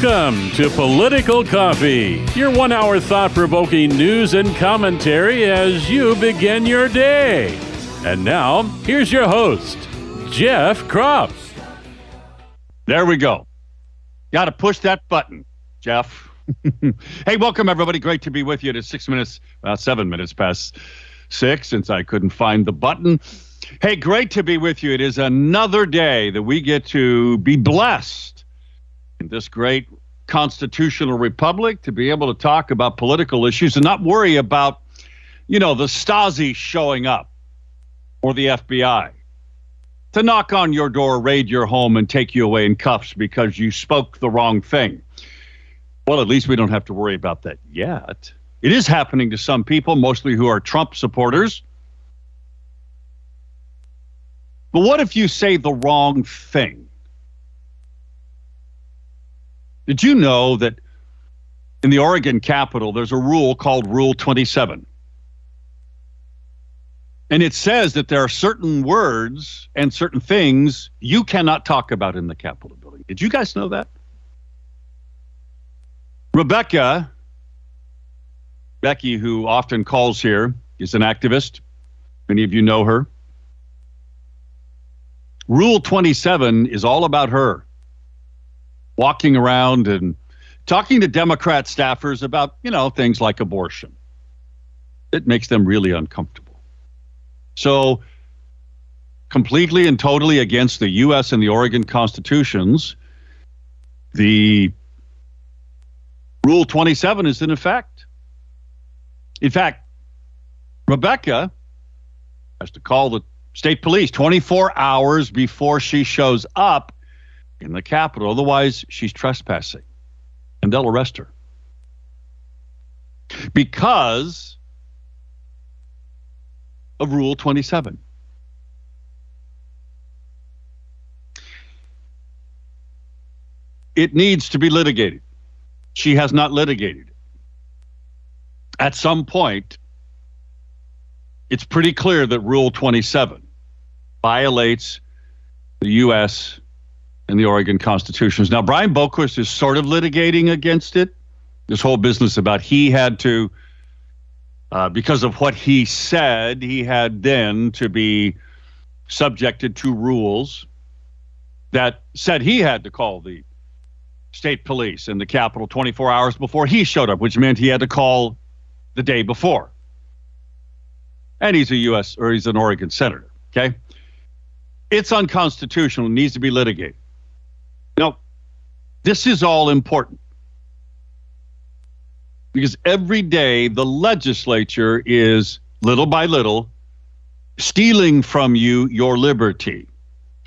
Welcome to Political Coffee, your one hour thought provoking news and commentary as you begin your day. And now, here's your host, Jeff Kropf. There we go. Got to push that button, Jeff. hey, welcome everybody. Great to be with you. It is six minutes, well, seven minutes past six since I couldn't find the button. Hey, great to be with you. It is another day that we get to be blessed in this great constitutional republic to be able to talk about political issues and not worry about, you know, the Stasi showing up or the FBI to knock on your door, raid your home, and take you away in cuffs because you spoke the wrong thing. Well, at least we don't have to worry about that yet. It is happening to some people, mostly who are Trump supporters. But what if you say the wrong thing? Did you know that in the Oregon Capitol, there's a rule called Rule 27? And it says that there are certain words and certain things you cannot talk about in the Capitol building. Did you guys know that? Rebecca, Becky, who often calls here, is an activist. Many of you know her. Rule 27 is all about her walking around and talking to Democrat staffers about, you know, things like abortion. It makes them really uncomfortable. So, completely and totally against the U.S. and the Oregon constitutions, the Rule 27 is in effect. In fact, Rebecca has to call the state police 24 hours before she shows up in the Capitol. Otherwise, she's trespassing and they'll arrest her. Because of Rule 27. It needs to be litigated. She has not litigated. At some point, it's pretty clear that Rule 27 violates the U.S. and the Oregon constitutions. Now, Brian Boquist is sort of litigating against it. This whole business about he had to, uh, because of what he said, he had then to be subjected to rules that said he had to call the state police in the Capitol 24 hours before he showed up, which meant he had to call the day before. And he's a U.S. or he's an Oregon senator. Okay. It's unconstitutional, needs to be litigated. This is all important because every day the legislature is little by little stealing from you your liberty.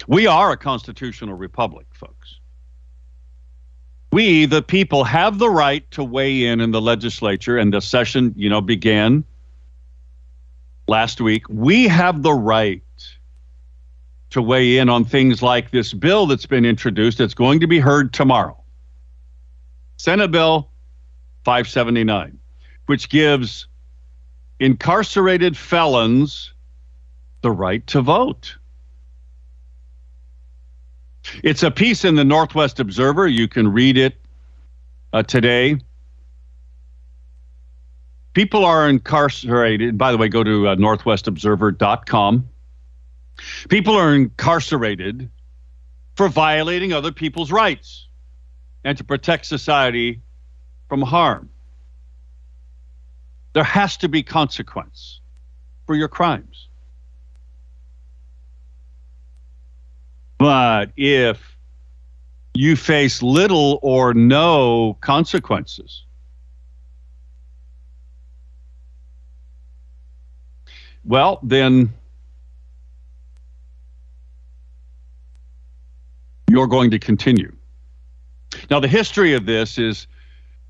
We are a constitutional republic, folks. We, the people, have the right to weigh in in the legislature, and the session, you know, began last week. We have the right to weigh in on things like this bill that's been introduced that's going to be heard tomorrow. Senate Bill 579, which gives incarcerated felons the right to vote. It's a piece in the Northwest Observer. You can read it uh, today. People are incarcerated. By the way, go to uh, northwestobserver.com. People are incarcerated for violating other people's rights and to protect society from harm. There has to be consequence for your crimes. But if you face little or no consequences, well, then you're going to continue. Now, the history of this is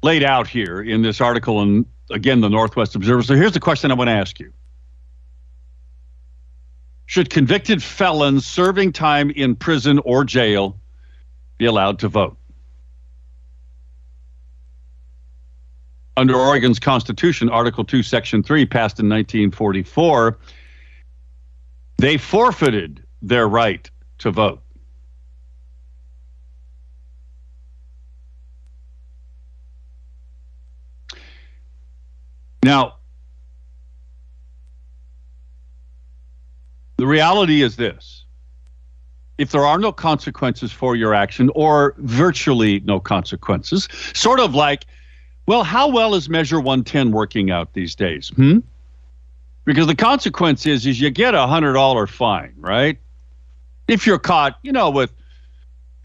laid out here in this article, and again, the Northwest Observer. So here's the question I want to ask you Should convicted felons serving time in prison or jail be allowed to vote? Under Oregon's Constitution, Article 2, Section 3, passed in 1944, they forfeited their right to vote. Now, the reality is this if there are no consequences for your action, or virtually no consequences, sort of like, well, how well is Measure 110 working out these days? Hmm? Because the consequence is, is you get a hundred dollar fine, right? If you're caught, you know, with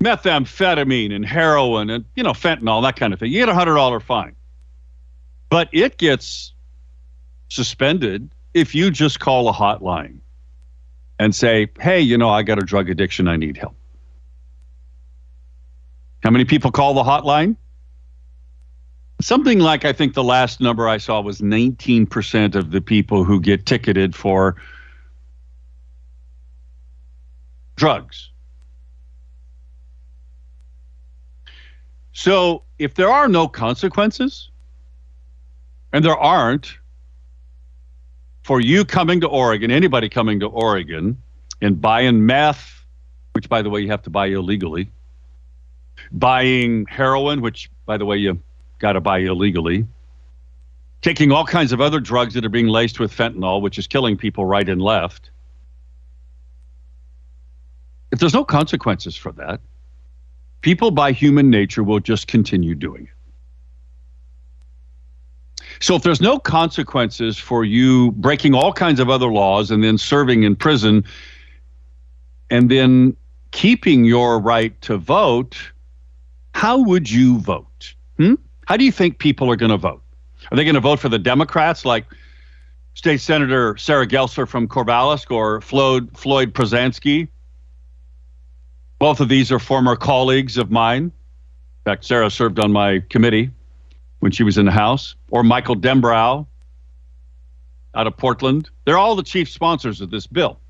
methamphetamine and heroin and you know fentanyl, that kind of thing, you get a hundred dollar fine. But it gets suspended if you just call a hotline and say, hey, you know, I got a drug addiction, I need help. How many people call the hotline? Something like I think the last number I saw was 19% of the people who get ticketed for drugs. So if there are no consequences, and there aren't, for you coming to Oregon, anybody coming to Oregon and buying meth, which by the way you have to buy illegally, buying heroin, which by the way you got to buy illegally, taking all kinds of other drugs that are being laced with fentanyl, which is killing people right and left. If there's no consequences for that, people by human nature will just continue doing it. So if there's no consequences for you breaking all kinds of other laws and then serving in prison and then keeping your right to vote, how would you vote? Hmm? How do you think people are going to vote? Are they going to vote for the Democrats like State Senator Sarah Gelser from Corvallis or Floyd, Floyd Prozanski? Both of these are former colleagues of mine. In fact, Sarah served on my committee when she was in the House, or Michael Dembrow out of Portland. They're all the chief sponsors of this bill.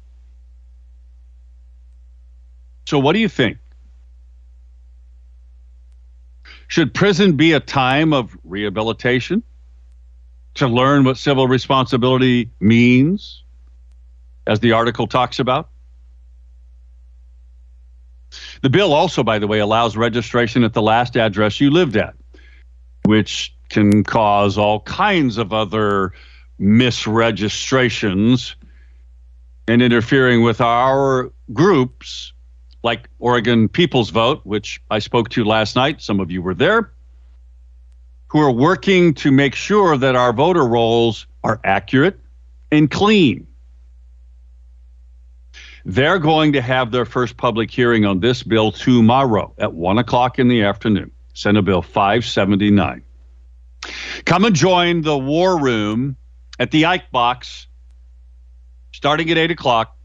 So, what do you think? Should prison be a time of rehabilitation to learn what civil responsibility means, as the article talks about? The bill also, by the way, allows registration at the last address you lived at which can cause all kinds of other misregistrations and interfering with our groups like Oregon People's Vote, which I spoke to last night. Some of you were there, who are working to make sure that our voter rolls are accurate and clean. They're going to have their first public hearing on this bill tomorrow at 1 o'clock in the afternoon. Senate Bill 579. Come and join the war room at the Ike Box starting at 8 o'clock.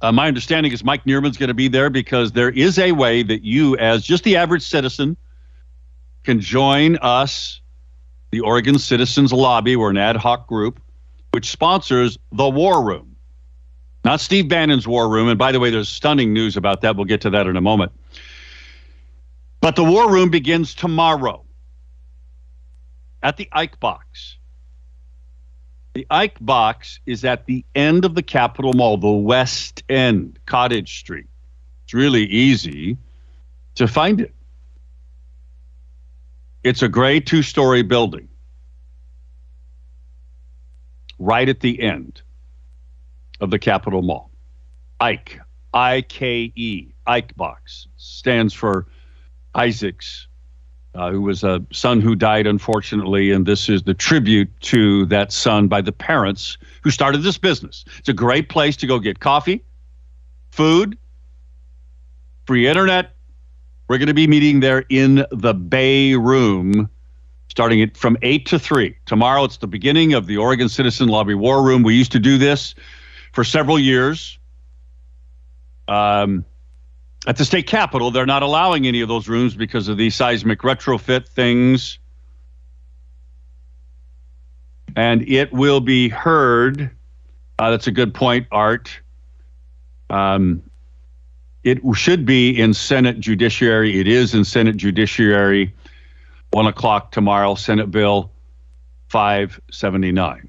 Uh, my understanding is Mike Neerman's going to be there because there is a way that you, as just the average citizen, can join us, the Oregon Citizens Lobby. We're an ad hoc group which sponsors the War Room, not Steve Bannon's War Room. And by the way, there's stunning news about that. We'll get to that in a moment. But the war room begins tomorrow at the Ike Box. The Ike Box is at the end of the Capitol Mall, the west end, Cottage Street. It's really easy to find it. It's a gray two story building right at the end of the Capitol Mall. Ike, I K E, Ike Box stands for Isaacs, uh, who was a son who died, unfortunately. And this is the tribute to that son by the parents who started this business. It's a great place to go get coffee, food, free internet. We're going to be meeting there in the Bay Room starting it from 8 to 3. Tomorrow, it's the beginning of the Oregon Citizen Lobby War Room. We used to do this for several years. Um, at the state capitol, they're not allowing any of those rooms because of these seismic retrofit things. And it will be heard. Uh, that's a good point, Art. Um, it should be in Senate Judiciary. It is in Senate Judiciary, 1 o'clock tomorrow, Senate Bill 579.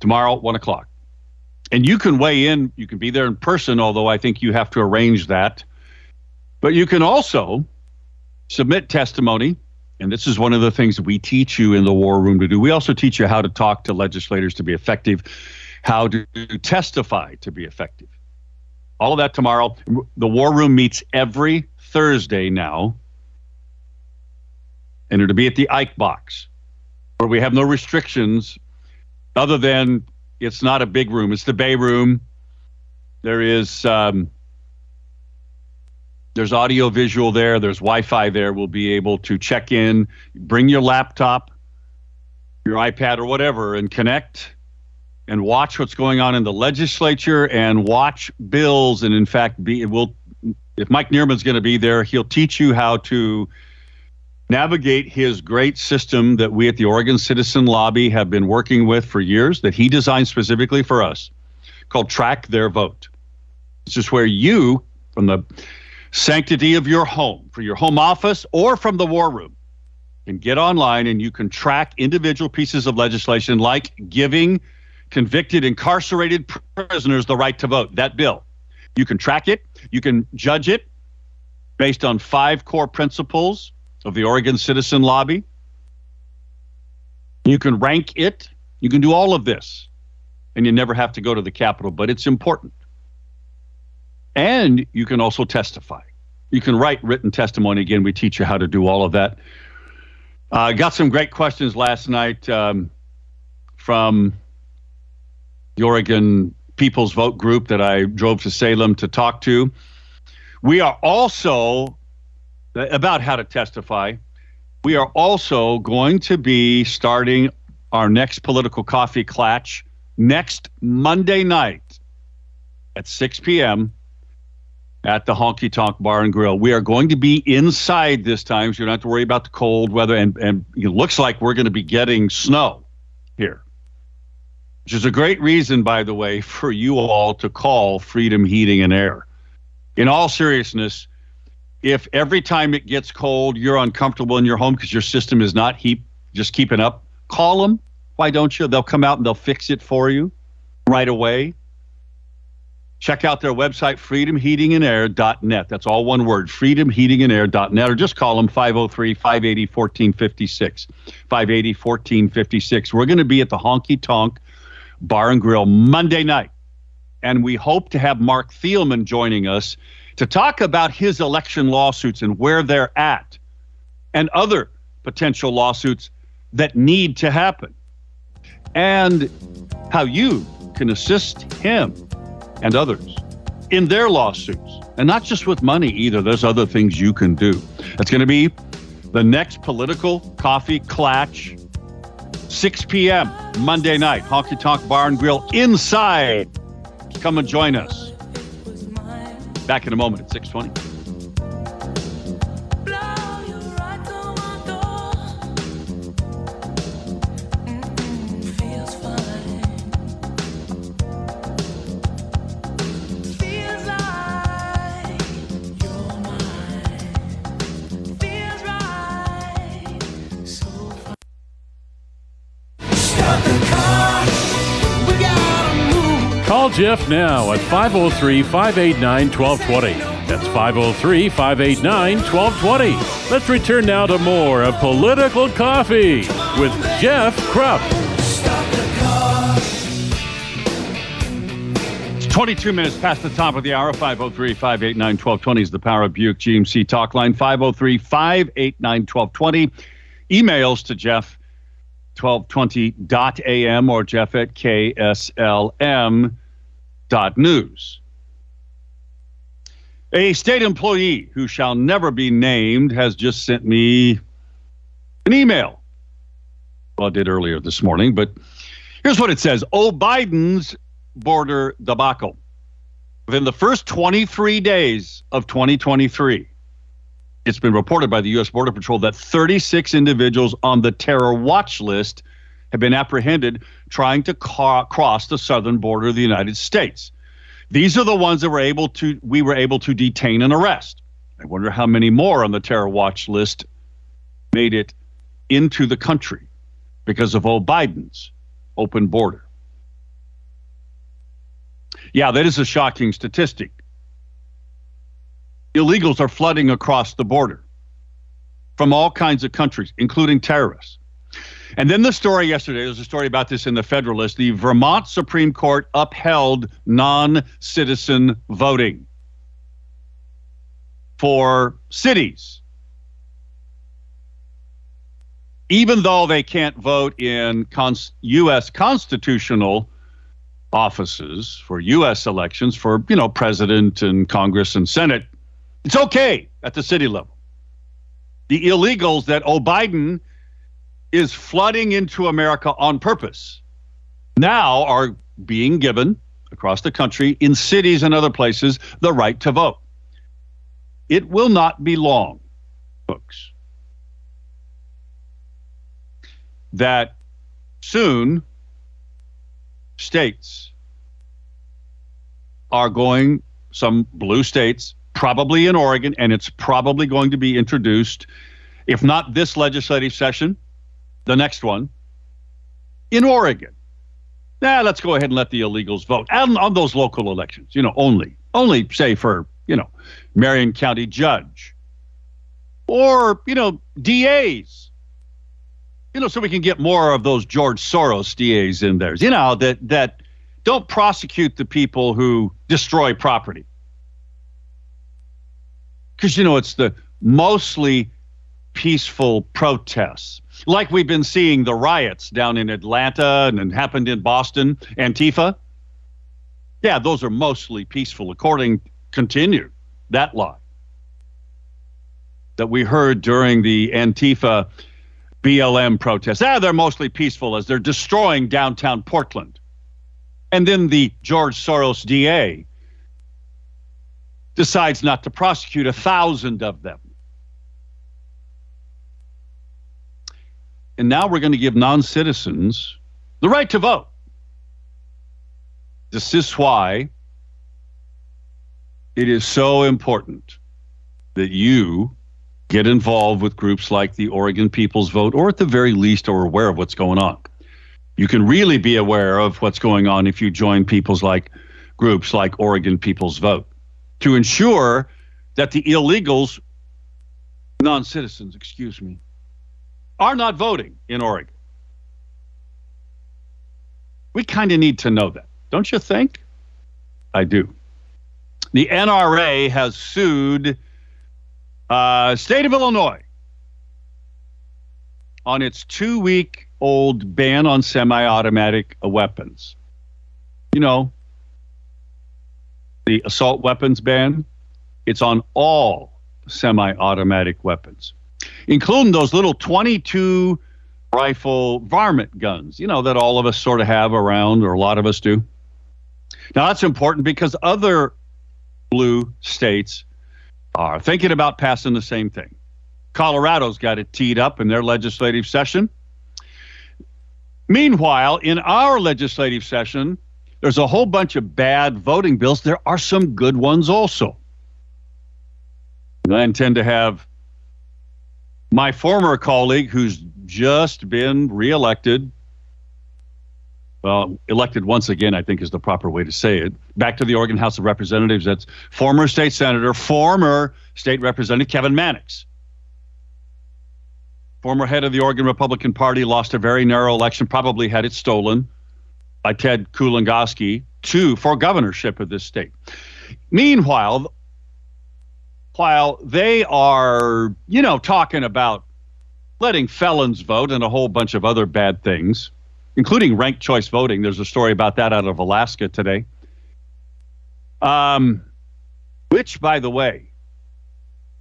Tomorrow, 1 o'clock and you can weigh in. You can be there in person, although I think you have to arrange that. But you can also submit testimony And this is one of the things we teach you in the war room to do. We also teach you how to talk to legislators to be effective, how to testify to be effective. All of that tomorrow. The war room meets every Thursday now. And it'll be at the Ike box, where we have no restrictions other than it's not a big room. It's the bay room. There is um, there's audio visual there. There's Wi-Fi there. We'll be able to check in, bring your laptop, your iPad, or whatever, and connect and watch what's going on in the legislature and watch bills. And in fact, be will if Mike Neerman's going to be there, he'll teach you how to navigate his great system that we at the Oregon Citizen Lobby have been working with for years, that he designed specifically for us, called Track Their Vote. This is where you, from the sanctity of your home, for your home office, or from the war room, can get online and you can track individual pieces of legislation like giving convicted incarcerated prisoners the right to vote. That bill. You can track it, you can judge it based on five core principles of the Oregon Citizen Lobby. You can rank it, you can do all of this, and you never have to go to the Capitol, but it's important. And you can also testify. You can write written testimony. Again, we teach you how to do all of that. I uh, got some great questions last night um, from the Oregon People's Vote group that I drove to Salem to talk to. We are also, about how to testify, we are also going to be starting our next political coffee clatch next Monday night at 6 p.m. at the Honky Tonk Bar and Grill. We are going to be inside this time, so you don't have to worry about the cold weather. And, and it looks like we're going to be getting snow here which is a great reason, by the way, for you all to call Freedom Heating and Air. In all seriousness, if every time it gets cold you're uncomfortable in your home because your system is not heat just keeping up, call them. Why don't you? They'll come out and they'll fix it for you right away. Check out their website, freedomheatingandair.net. That's all one word, freedomheatingandair.net, or just call them 503 580 1456. 580 1456. We're going to be at the Honky Tonk Bar and Grill Monday night. And we hope to have Marc Thielman joining us to talk about his election lawsuits and where they're at and other potential lawsuits that need to happen and how you can assist him and others in their lawsuits and not just with money either there's other things you can do it's going to be the next political coffee clatch 6 p.m. Monday night, Honky Tonk Bar and Grill inside. Come and join us. Back in a moment at 620. Jeff now at 503 589 1220. That's 503 589 1220. Let's return now to more of Political Coffee with Jeff Kropf. 22 minutes past the top of the hour. 503 589 1220 is the Power of Buick GMC talk line. 503 589 1220. Emails to Jeff 1220.am or Jeff at KSLM news. A state employee who shall never be named has just sent me an email. Well, I did earlier this morning, but here's what it says Oh, Biden's border debacle. Within the first 23 days of 2023, it's been reported by the U.S. Border Patrol that 36 individuals on the terror watch list have been apprehended trying to cross the southern border of the United States. These are the ones that were able to we were able to detain and arrest. I wonder how many more on the terror watch list made it into the country because of old Biden's open border. Yeah, that is a shocking statistic. Illegals are flooding across the border from all kinds of countries, including terrorists. And then the story yesterday, there's a story about this in the Federalist. The Vermont Supreme Court upheld non citizen voting for cities. Even though they can't vote in cons- U.S. constitutional offices for U.S. elections for, you know, president and Congress and Senate, it's okay at the city level. The illegals that O'Biden Biden is flooding into America on purpose now are being given across the country in cities and other places the right to vote. It will not be long, folks, that soon states are going, some blue states, probably in Oregon, and it's probably going to be introduced, if not this legislative session, the next one, in Oregon. Now, let's go ahead and let the illegals vote on, on those local elections, you know, only, only say for, you know, Marion County judge or, you know, DAs. You know, so we can get more of those George Soros DAs in there, you know, that, that don't prosecute the people who destroy property. Because, you know, it's the mostly peaceful protests like we've been seeing the riots down in Atlanta and, and happened in Boston, Antifa. Yeah, those are mostly peaceful, according continue that lie that we heard during the Antifa BLM protests. Ah, they're mostly peaceful as they're destroying downtown Portland. And then the George Soros DA decides not to prosecute a thousand of them. And now we're going to give non citizens the right to vote. This is why it is so important that you get involved with groups like the Oregon People's Vote, or at the very least, are aware of what's going on. You can really be aware of what's going on if you join people's like groups like Oregon People's Vote to ensure that the illegals, non citizens, excuse me, are not voting in Oregon. We kind of need to know that, don't you think? I do. The NRA has sued uh, state of Illinois on its two-week-old ban on semi-automatic weapons. You know, the assault weapons ban. It's on all semi-automatic weapons including those little 22 rifle varmint guns, you know, that all of us sort of have around, or a lot of us do. Now, that's important because other blue states are thinking about passing the same thing. Colorado's got it teed up in their legislative session. Meanwhile, in our legislative session, there's a whole bunch of bad voting bills. There are some good ones also. I intend to have my former colleague who's just been reelected well, elected once again, I think is the proper way to say it. Back to the Oregon House of Representatives, that's former state senator, former state representative Kevin Mannix. Former head of the Oregon Republican Party, lost a very narrow election, probably had it stolen by Ted Kulongoski to for governorship of this state. Meanwhile, while they are, you know, talking about letting felons vote and a whole bunch of other bad things, including ranked choice voting. There's a story about that out of Alaska today. Um, which, by the way,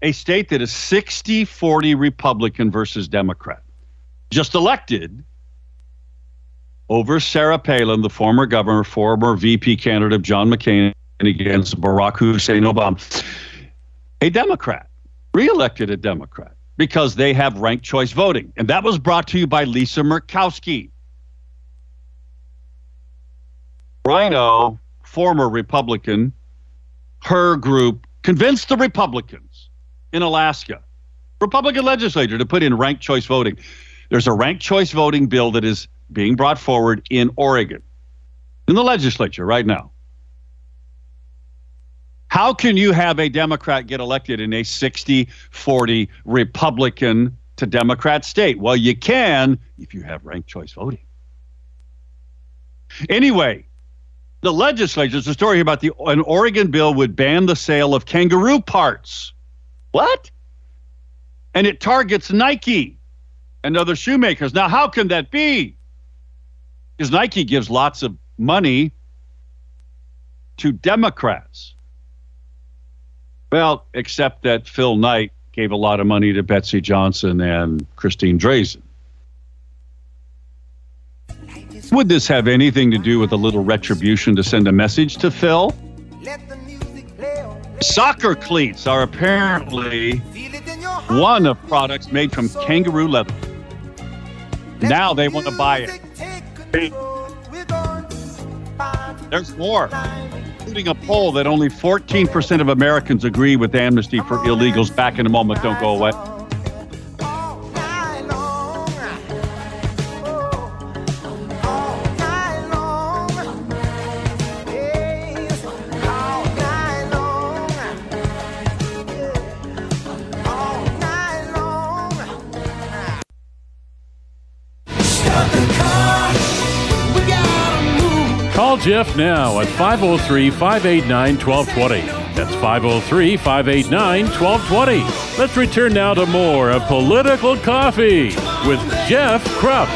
a state that is 60 40 Republican versus Democrat, just elected over Sarah Palin, the former governor, former VP candidate of John McCain against Barack Hussein Obama a Democrat, reelected a Democrat because they have ranked choice voting. And that was brought to you by Lisa Murkowski. Rhino, former Republican, her group convinced the Republicans in Alaska, Republican legislature, to put in ranked choice voting. There's a ranked choice voting bill that is being brought forward in Oregon, in the legislature right now. How can you have a Democrat get elected in a 60 40 Republican to Democrat state. Well, you can if you have ranked choice voting. Anyway, the legislature, there's a story about the an Oregon bill would ban the sale of kangaroo parts. What? And it targets Nike and other shoemakers. Now, how can that be? Because Nike gives lots of money to Democrats. Well, except that Phil Knight gave a lot of money to Betsy Johnson and Christine Drazan. Would this have anything to do with a little retribution to send a message to Phil? Soccer cleats are apparently one of products made from kangaroo leather. Now they want to buy it. There's more, including a poll that only 14% of Americans agree with amnesty for illegals. Back in a moment, don't go away. Jeff now at 503 589 1220. That's 503 589 1220. Let's return now to more of Political Coffee with Jeff Kropf.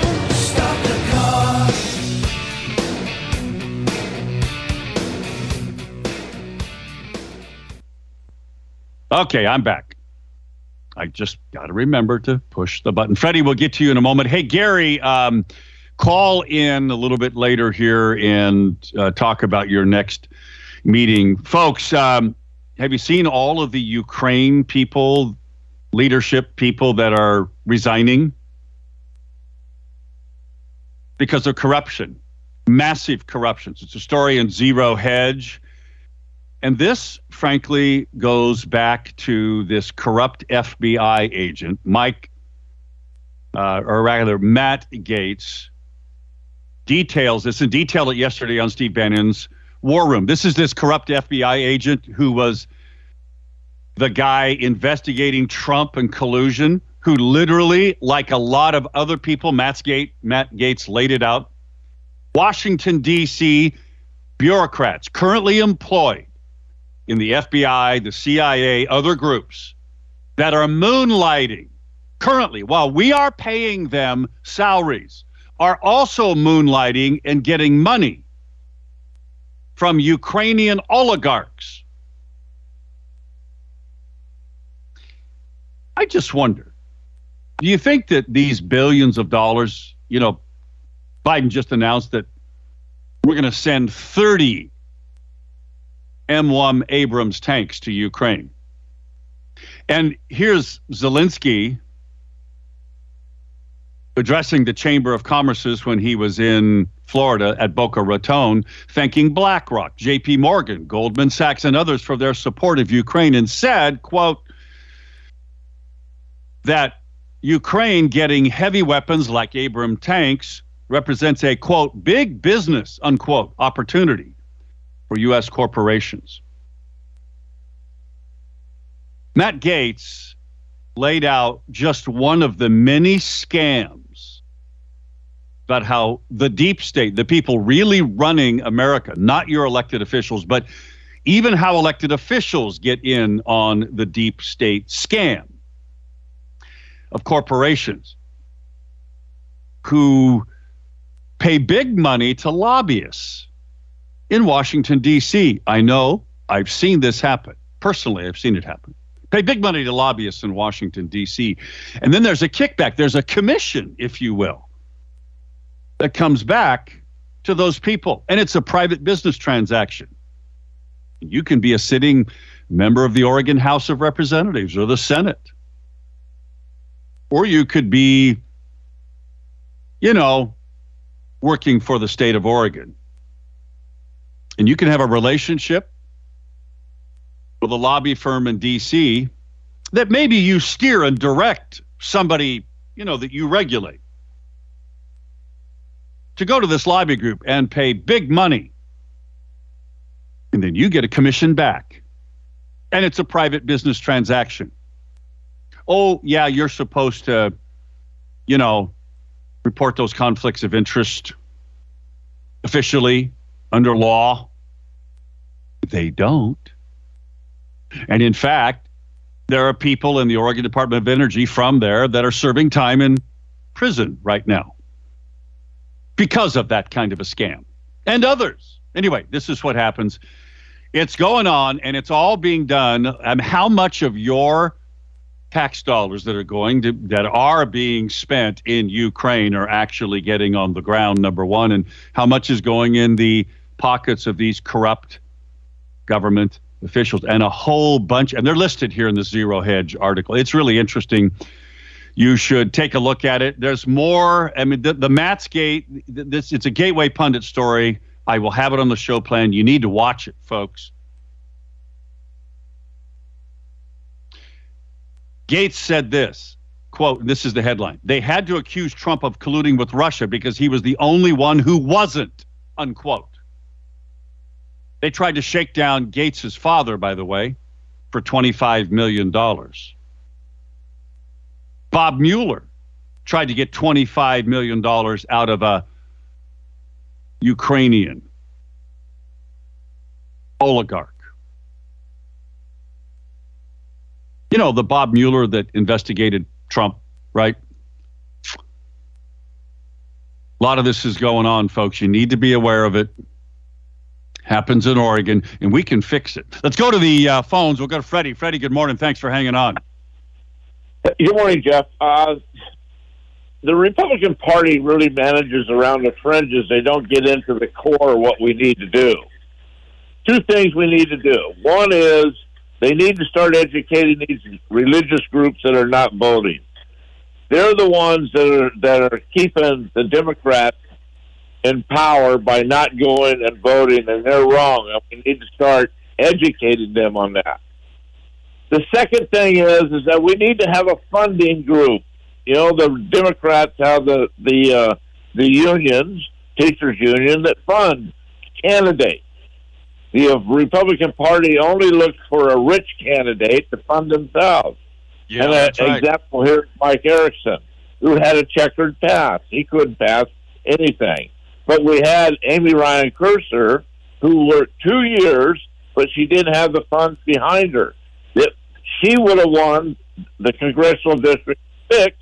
Okay, I'm back. I just got to remember to push the button. Freddie, we'll get to you in a moment. Hey, Gary, um, call in a little bit later here and uh, talk about your next meeting. Folks, um, have you seen all of the Ukraine people, leadership people that are resigning? Because of corruption, massive corruptions. It's a story in Zero Hedge. And this, frankly, goes back to this corrupt FBI agent, Mike, uh, or rather, Matt Gaetz, details this and detailed it yesterday on Steve Bannon's War Room. This is this corrupt FBI agent who was the guy investigating Trump and collusion, who literally, like a lot of other people, Matt Gaetz, Matt Gaetz laid it out. Washington, D.C. bureaucrats currently employed in the FBI, the CIA, other groups that are moonlighting currently while we are paying them salaries are also moonlighting and getting money from Ukrainian oligarchs. I just wonder do you think that these billions of dollars, you know, Biden just announced that we're going to send 30 M1 Abrams tanks to Ukraine. And here's Zelensky addressing the Chamber of Commerce's when he was in Florida at Boca Raton, thanking BlackRock, JP Morgan, Goldman Sachs, and others for their support of Ukraine and said, quote, that Ukraine getting heavy weapons like Abram tanks represents a quote big business unquote opportunity for U.S. corporations. Matt Gaetz laid out just one of the many scams about how the deep state, the people really running America, not your elected officials, but even how elected officials get in on the deep state scam of corporations who pay big money to lobbyists in Washington, D.C. I know I've seen this happen. Personally, I've seen it happen. Pay big money to lobbyists in Washington, D.C. And then there's a kickback, there's a commission, if you will that comes back to those people. And it's a private business transaction. You can be a sitting member of the Oregon House of Representatives or the Senate. Or you could be, you know, working for the state of Oregon. And you can have a relationship with a lobby firm in DC that maybe you steer and direct somebody, you know, that you regulate to go to this lobby group and pay big money. And then you get a commission back. And it's a private business transaction. oh, yeah, you're supposed to, you know, report those conflicts of interest officially under law. They don't. And in fact, there are people in the Oregon Department of Energy from there that are serving time in prison right now because of that kind of a scam and others. Anyway, this is what happens. It's going on and it's all being done. And how much of your tax dollars that are going to that are being spent in Ukraine are actually getting on the ground number 1 and how much is going in the pockets of these corrupt government officials and a whole bunch and they're listed here in the zero hedge article. It's really interesting. You should take a look at it. There's more. I mean the, the Matt's gate this it's a gateway pundit story. I will have it on the show plan. You need to watch it folks. Gaetz said this quote this is the headline they had to accuse trump of colluding with russia because he was the only one who wasn't unquote they tried to shake down Gaetz's father, by the way, for $25 million. Bob Mueller tried to get $25 million out of a Ukrainian oligarch. You know, the Bob Mueller that investigated Trump, right? A lot of this is going on, folks. You need to be aware of it happens in Oregon, and we can fix it. Let's go to the uh, phones. We'll go to Freddie. Freddie, good morning. Thanks for hanging on. Good morning, Jeff. Uh, the Republican Party really manages around the fringes. They don't get into the core of what we need to do. Two things we need to do. One is they need to start educating these religious groups that are not voting. They're the ones that are that are keeping the Democrats in power by not going and voting, and they're wrong. And we need to start educating them on that. The second thing is is that we need to have a funding group. You know, the Democrats have the the uh, the unions, teachers union that fund candidates. The Republican Party only looks for a rich candidate to fund themselves. Yeah, and an right. example here is Mike Erickson, who had a checkered past. He couldn't pass anything. But we had Amy Ryan Courser, who worked two years, but she didn't have the funds behind her. That she would have won the congressional district six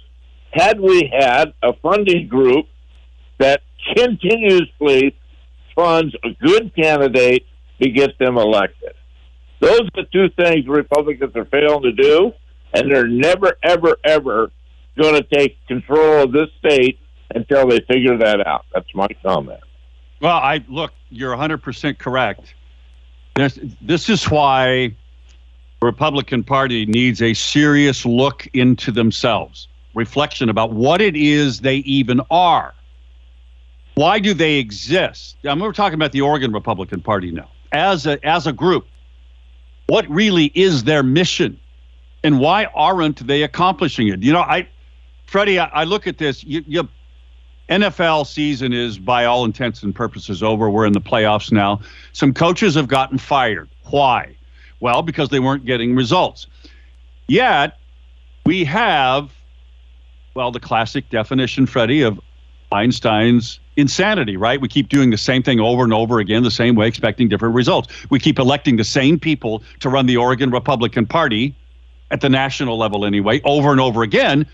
had we had a funding group that continuously funds a good candidate to get them elected. Those are the two things Republicans are failing to do, and they're never, ever, ever going to take control of this state until they figure that out. That's my comment. Well, I look, you're 100% correct. This, this is why the Republican Party needs a serious look into themselves, reflection about what it is they even are. Why do they exist? I mean, we're talking about the Oregon Republican Party now. As a, as a group, what really is their mission? And why aren't they accomplishing it? You know, I, Freddie, I, I look at this. You, you NFL season is, by all intents and purposes, over. We're in the playoffs now. Some coaches have gotten fired. Why? Well, because they weren't getting results. Yet, we have, well, the classic definition, Freddie, of Einstein's insanity, right? We keep doing the same thing over and over again, the same way, expecting different results. We keep electing the same people to run the Oregon Republican Party at the national level, anyway, over and over again,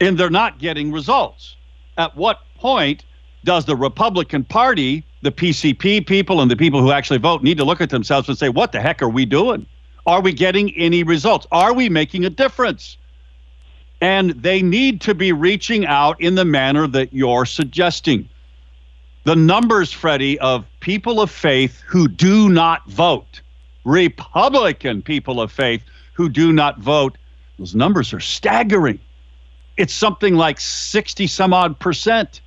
and they're not getting results at what point does the Republican Party, the PCP people, and the people who actually vote need to look at themselves and say, what the heck are we doing? Are we getting any results? Are we making a difference? And they need to be reaching out in the manner that you're suggesting. The numbers, Freddie, of people of faith who do not vote, Republican people of faith who do not vote, those numbers are staggering it's something like 60 some odd percent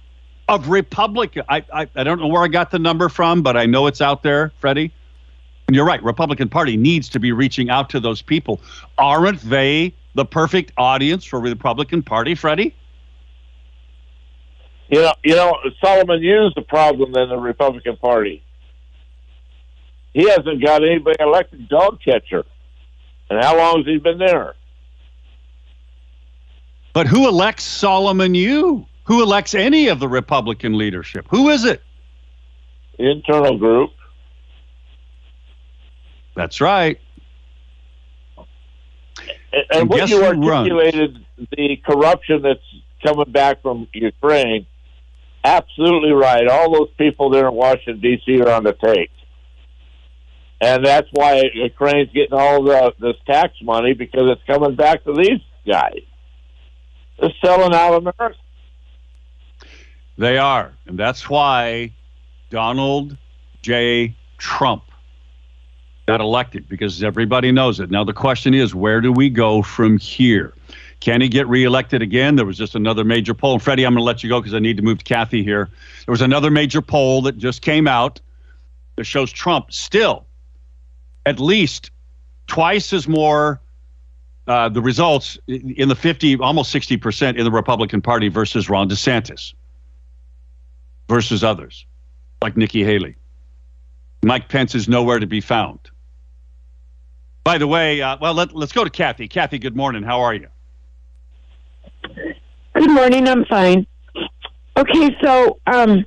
of Republican. I, I, I don't know where I got the number from, but I know it's out there, Freddie. And you're right. Republican Party needs to be reaching out to those people. Aren't they the perfect audience for Republican Party, Freddie? You know, you know, Solomon Yue's the problem in the Republican Party. He hasn't got anybody elected dog catcher. And how long has he been there? But who elects Solomon Yue? Who elects any of the Republican leadership? Who is it? Internal group. That's right. And, and what you articulated, the corruption that's coming back from Ukraine, absolutely right. All those people there in Washington, D.C. are on the take. And that's why Ukraine's getting all the this tax money because it's coming back to these guys. They're selling out of America. They are. And that's why Donald J. Trump got elected because everybody knows it. Now, the question is, where do we go from here? Can he get reelected again? There was just another major poll. And Freddie, I'm going to let you go because I need to move to Kathy here. There was another major poll that just came out that shows Trump still at least twice as more uh, the results in the 50, almost 60% in the Republican Party versus Ron DeSantis versus others like Nikki Haley. Mike Pence is nowhere to be found. By the way, uh, well, let, let's go to Kathy. Kathy, good morning. How are you? Good morning. I'm fine. Okay, so um,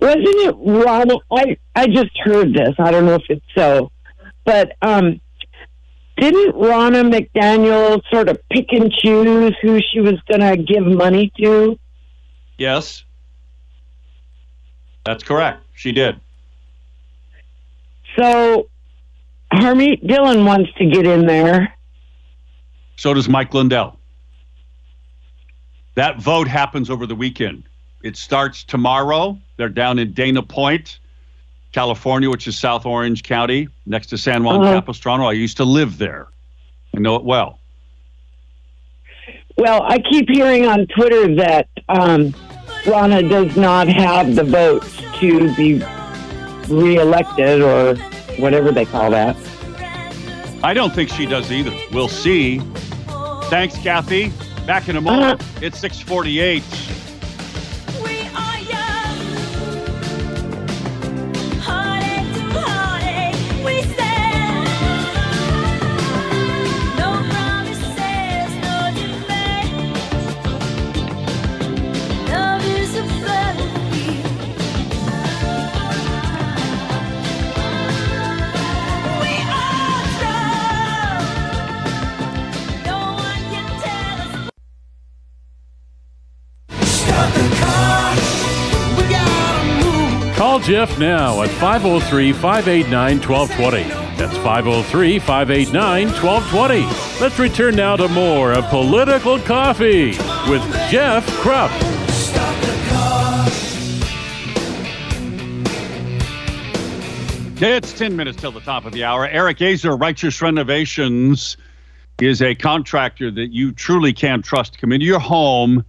wasn't it Ron? I I just heard this. I don't know if it's so, but um, didn't Ronna McDaniel sort of pick and choose who she was going to give money to? Yes, that's correct. She did. So Harmeet Dillon wants to get in there. So does Mike Lindell. That vote happens over the weekend. It starts tomorrow. They're down in Dana Point, California, which is South Orange County, next to San Juan uh-huh. Capistrano. I used to live there. I know it well. Well, I keep hearing on Twitter that um, Ronna does not have the votes to be reelected or whatever they call that. I don't think she does either. We'll see. Thanks, Kathy. Back in a moment. Uh-huh. It's 648. Jeff now at 503 589 1220. That's 503 589 1220. Let's return now to more of Political Coffee with Jeff Kropf. It's 10 minutes till the top of the hour. Eric Azer, Righteous Renovations, is a contractor that you truly can trust to come into your home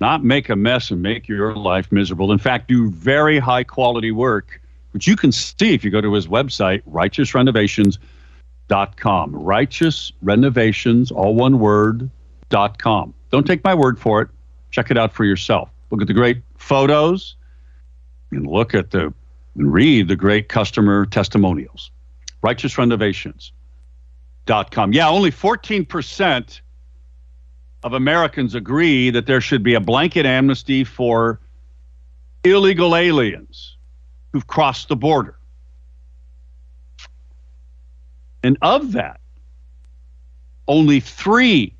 not make a mess and make your life miserable. In fact, do very high quality work, which you can see if you go to his website, righteousrenovations.com. Righteous Renovations, all one word, dot com. Don't take my word for it. Check it out for yourself. Look at the great photos and look at the and read the great customer testimonials. Righteousrenovations.com. Yeah, only 14% of Americans agree that there should be a blanket amnesty for illegal aliens who've crossed the border. And of that, only three,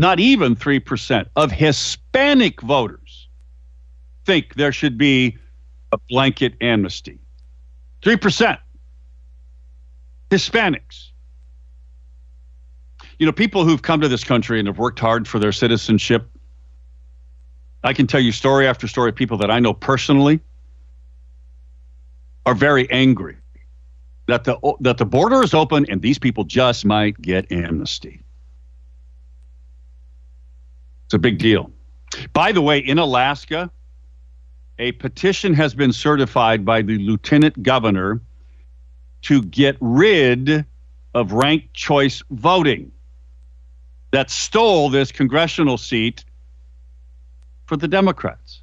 not even 3% of Hispanic voters think there should be a blanket amnesty. 3%. Hispanics you know, people who've come to this country and have worked hard for their citizenship. I can tell you story after story of people that I know personally are very angry that the that the border is open and these people just might get amnesty. It's a big deal. By the way, in Alaska, a petition has been certified by the lieutenant governor to get rid of ranked choice voting that stole this congressional seat for the Democrats.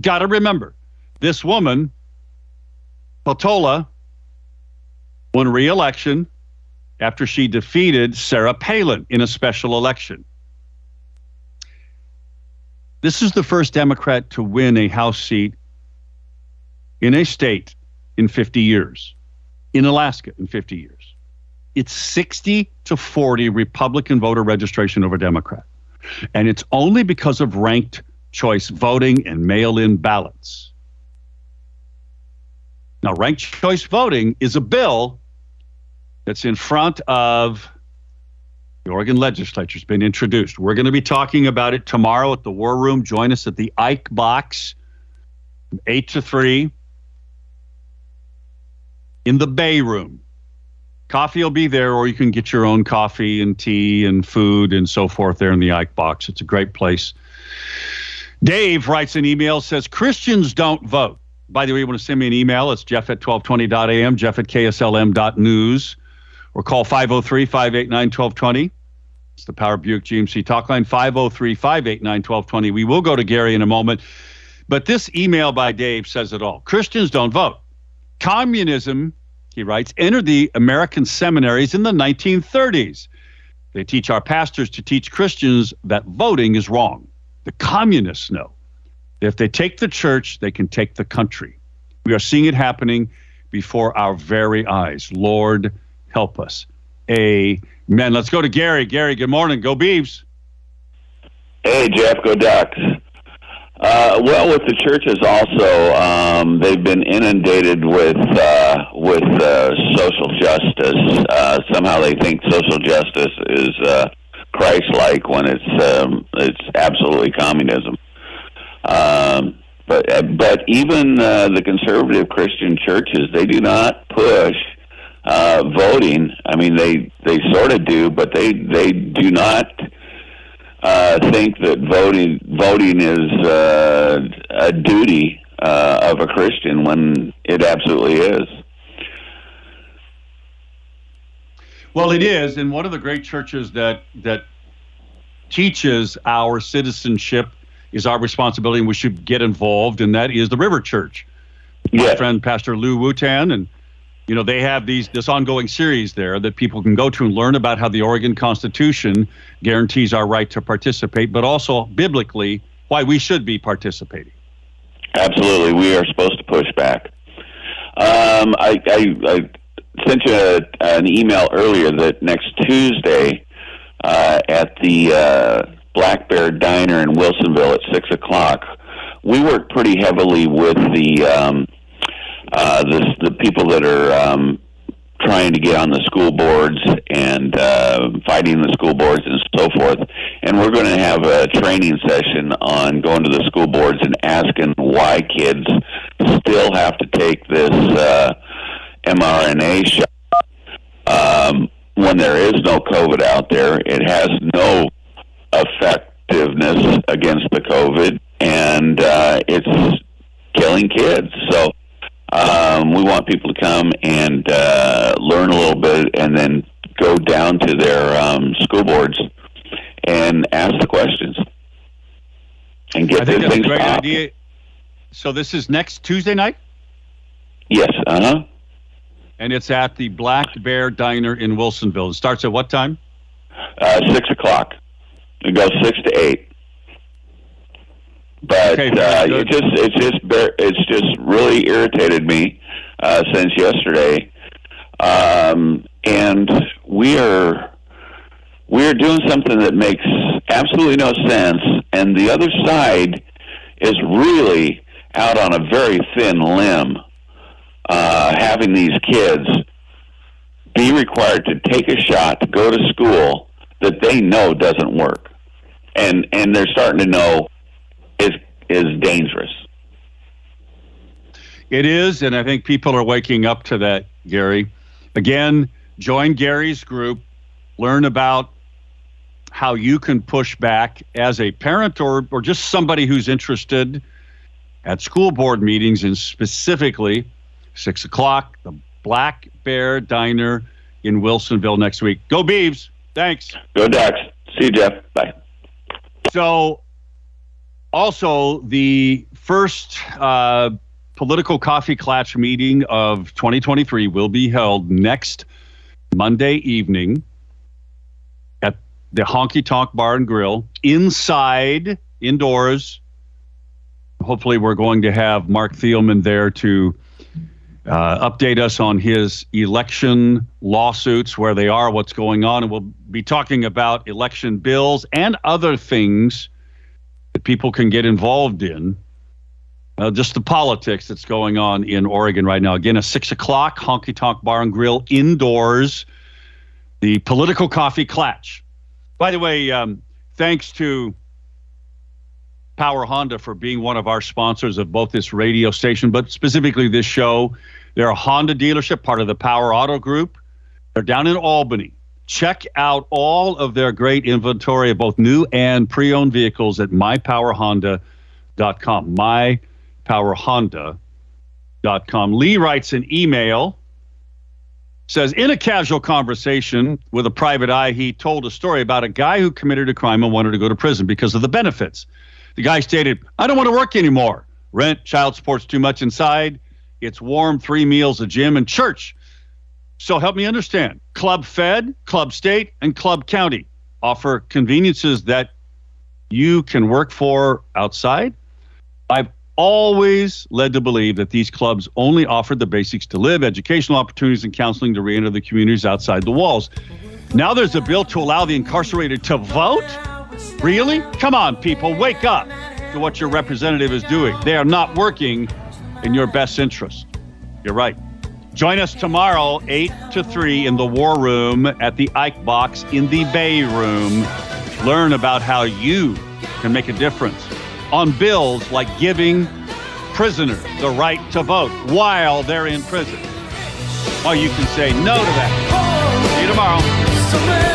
Got to remember, this woman, Peltola, won re election after she defeated Sarah Palin in a special election. This is the first Democrat to win a House seat in a state in 50 years, in Alaska in 50 years. It's 60 to 40 Republican voter registration over Democrat. And it's only because of ranked choice voting and mail in ballots. Now, ranked choice voting is a bill that's in front of the Oregon legislature. It's been introduced. We're going to be talking about it tomorrow at the War Room. Join us at the Ike Box, 8 to 3 in the Bay Room. Coffee will be there, or you can get your own coffee and tea and food and so forth there in the Ike Box. It's a great place. Dave writes an email, says Christians don't vote. By the way, you want to send me an email? It's jeff at 1220.am, jeff at kslm.news, or call 503 589 1220. It's the Power Buick GMC talk line, 503 589 1220. We will go to Gary in a moment. But this email by Dave says it all. Christians don't vote. Communism, he writes, entered the American seminaries in the 1930s. They teach our pastors to teach Christians that voting is wrong. The communists know that if they take the church, they can take the country. We are seeing it happening before our very eyes. Lord, help us. Amen. Let's go to Gary. Gary, good morning. Go Beavs. Hey, Jeff. Go Ducks. Uh, well, with the churches also, um, they've been inundated with uh, with uh, social justice. Uh, somehow they think social justice is uh, Christ-like when it's um, it's absolutely communism. Um, but uh, but even uh, the conservative Christian churches, they do not push uh, voting. I mean, they they sort of do, but they they do not uh, think that voting voting is uh, a duty uh, of a Christian when it absolutely is. Well, it is, and one of the great churches that that teaches our citizenship is our responsibility, and we should get involved, and that is the River Church. My Yeah. friend Pastor Lou Wutan, and you know they have these this ongoing series there that people can go to and learn about how the Oregon Constitution guarantees our right to participate, but also biblically why we should be participating. Absolutely, we are supposed to push back. Um, I, I, I sent you a, an email earlier that next Tuesday uh, at the uh, Black Bear Diner in Wilsonville at six o'clock, we work pretty heavily with the um, uh, the, the people that are um, trying to get on the school boards and uh, fighting the school boards and so forth. And we're going to have a training session on going to the school boards and asking why kids still have to take this uh, mRNA shot um, when there is no COVID out there. It has no effectiveness against the COVID, and uh, it's killing kids. So um, we want people to come and uh, learn a little bit, and then go down to their um, school boards and ask the questions and get I think this that's a thing great stopped. idea. So this is next Tuesday night, Yes, uh huh. and it's at the Black Bear Diner in Wilsonville. It starts at what time? Uh, six o'clock. It goes six to eight. But Okay, uh, it just it's just it's just really irritated me uh, since yesterday, um, and we are we are doing something that makes absolutely no sense, and the other side is really out on a very thin limb, uh, having these kids be required to take a shot to go to school that they know doesn't work, and and they're starting to know is is dangerous. It is, and I think people are waking up to that, Gary. Again, join Gary's group, learn about how you can push back as a parent or, or just somebody who's interested at school board meetings and specifically six o'clock, the Black Bear Diner in Wilsonville next week. Go Beavs. Thanks. Go Ducks. See you, Jeff. Bye. So, also the first uh, political coffee clutch meeting of 2023 will be held next Monday evening at the Honky Tonk Bar and Grill inside indoors. Hopefully, we're going to have Marc Thielman there to uh, update us on his election lawsuits, where they are, what's going on. And we'll be talking about election bills and other things that people can get involved in. Uh, just the politics that's going on in Oregon right now. Again, a six o'clock honky tonk bar and grill indoors. The political coffee clutch. By the way, um, thanks to Power Honda for being one of our sponsors of both this radio station, but specifically this show. They're a Honda dealership, part of the Power Auto Group. They're down in Albany. Check out all of their great inventory of both new and pre owned vehicles at mypowerhonda.com. Mypowerhonda.com. Lee writes an email says in a casual conversation with a private eye he told a story about a guy who committed a crime and wanted to go to prison because of the benefits the guy stated i don't want to work anymore rent child support's too much inside it's warm three meals a gym and church so help me understand club fed club state and club county offer conveniences that you can work for outside i've always led to believe that these clubs only offered the basics to live, educational opportunities, and counseling to re-enter the communities outside the walls. Now there's a bill to allow the incarcerated to vote? Really? Come on, people, wake up to what your representative is doing. They are not working in your best interest. You're right. Join us tomorrow, 8 to 3, in the War Room at the Ike Box in the Bay Room. Learn about how you can make a difference on bills like giving prisoners the right to vote while they're in prison. Or you can say no to that. See you tomorrow.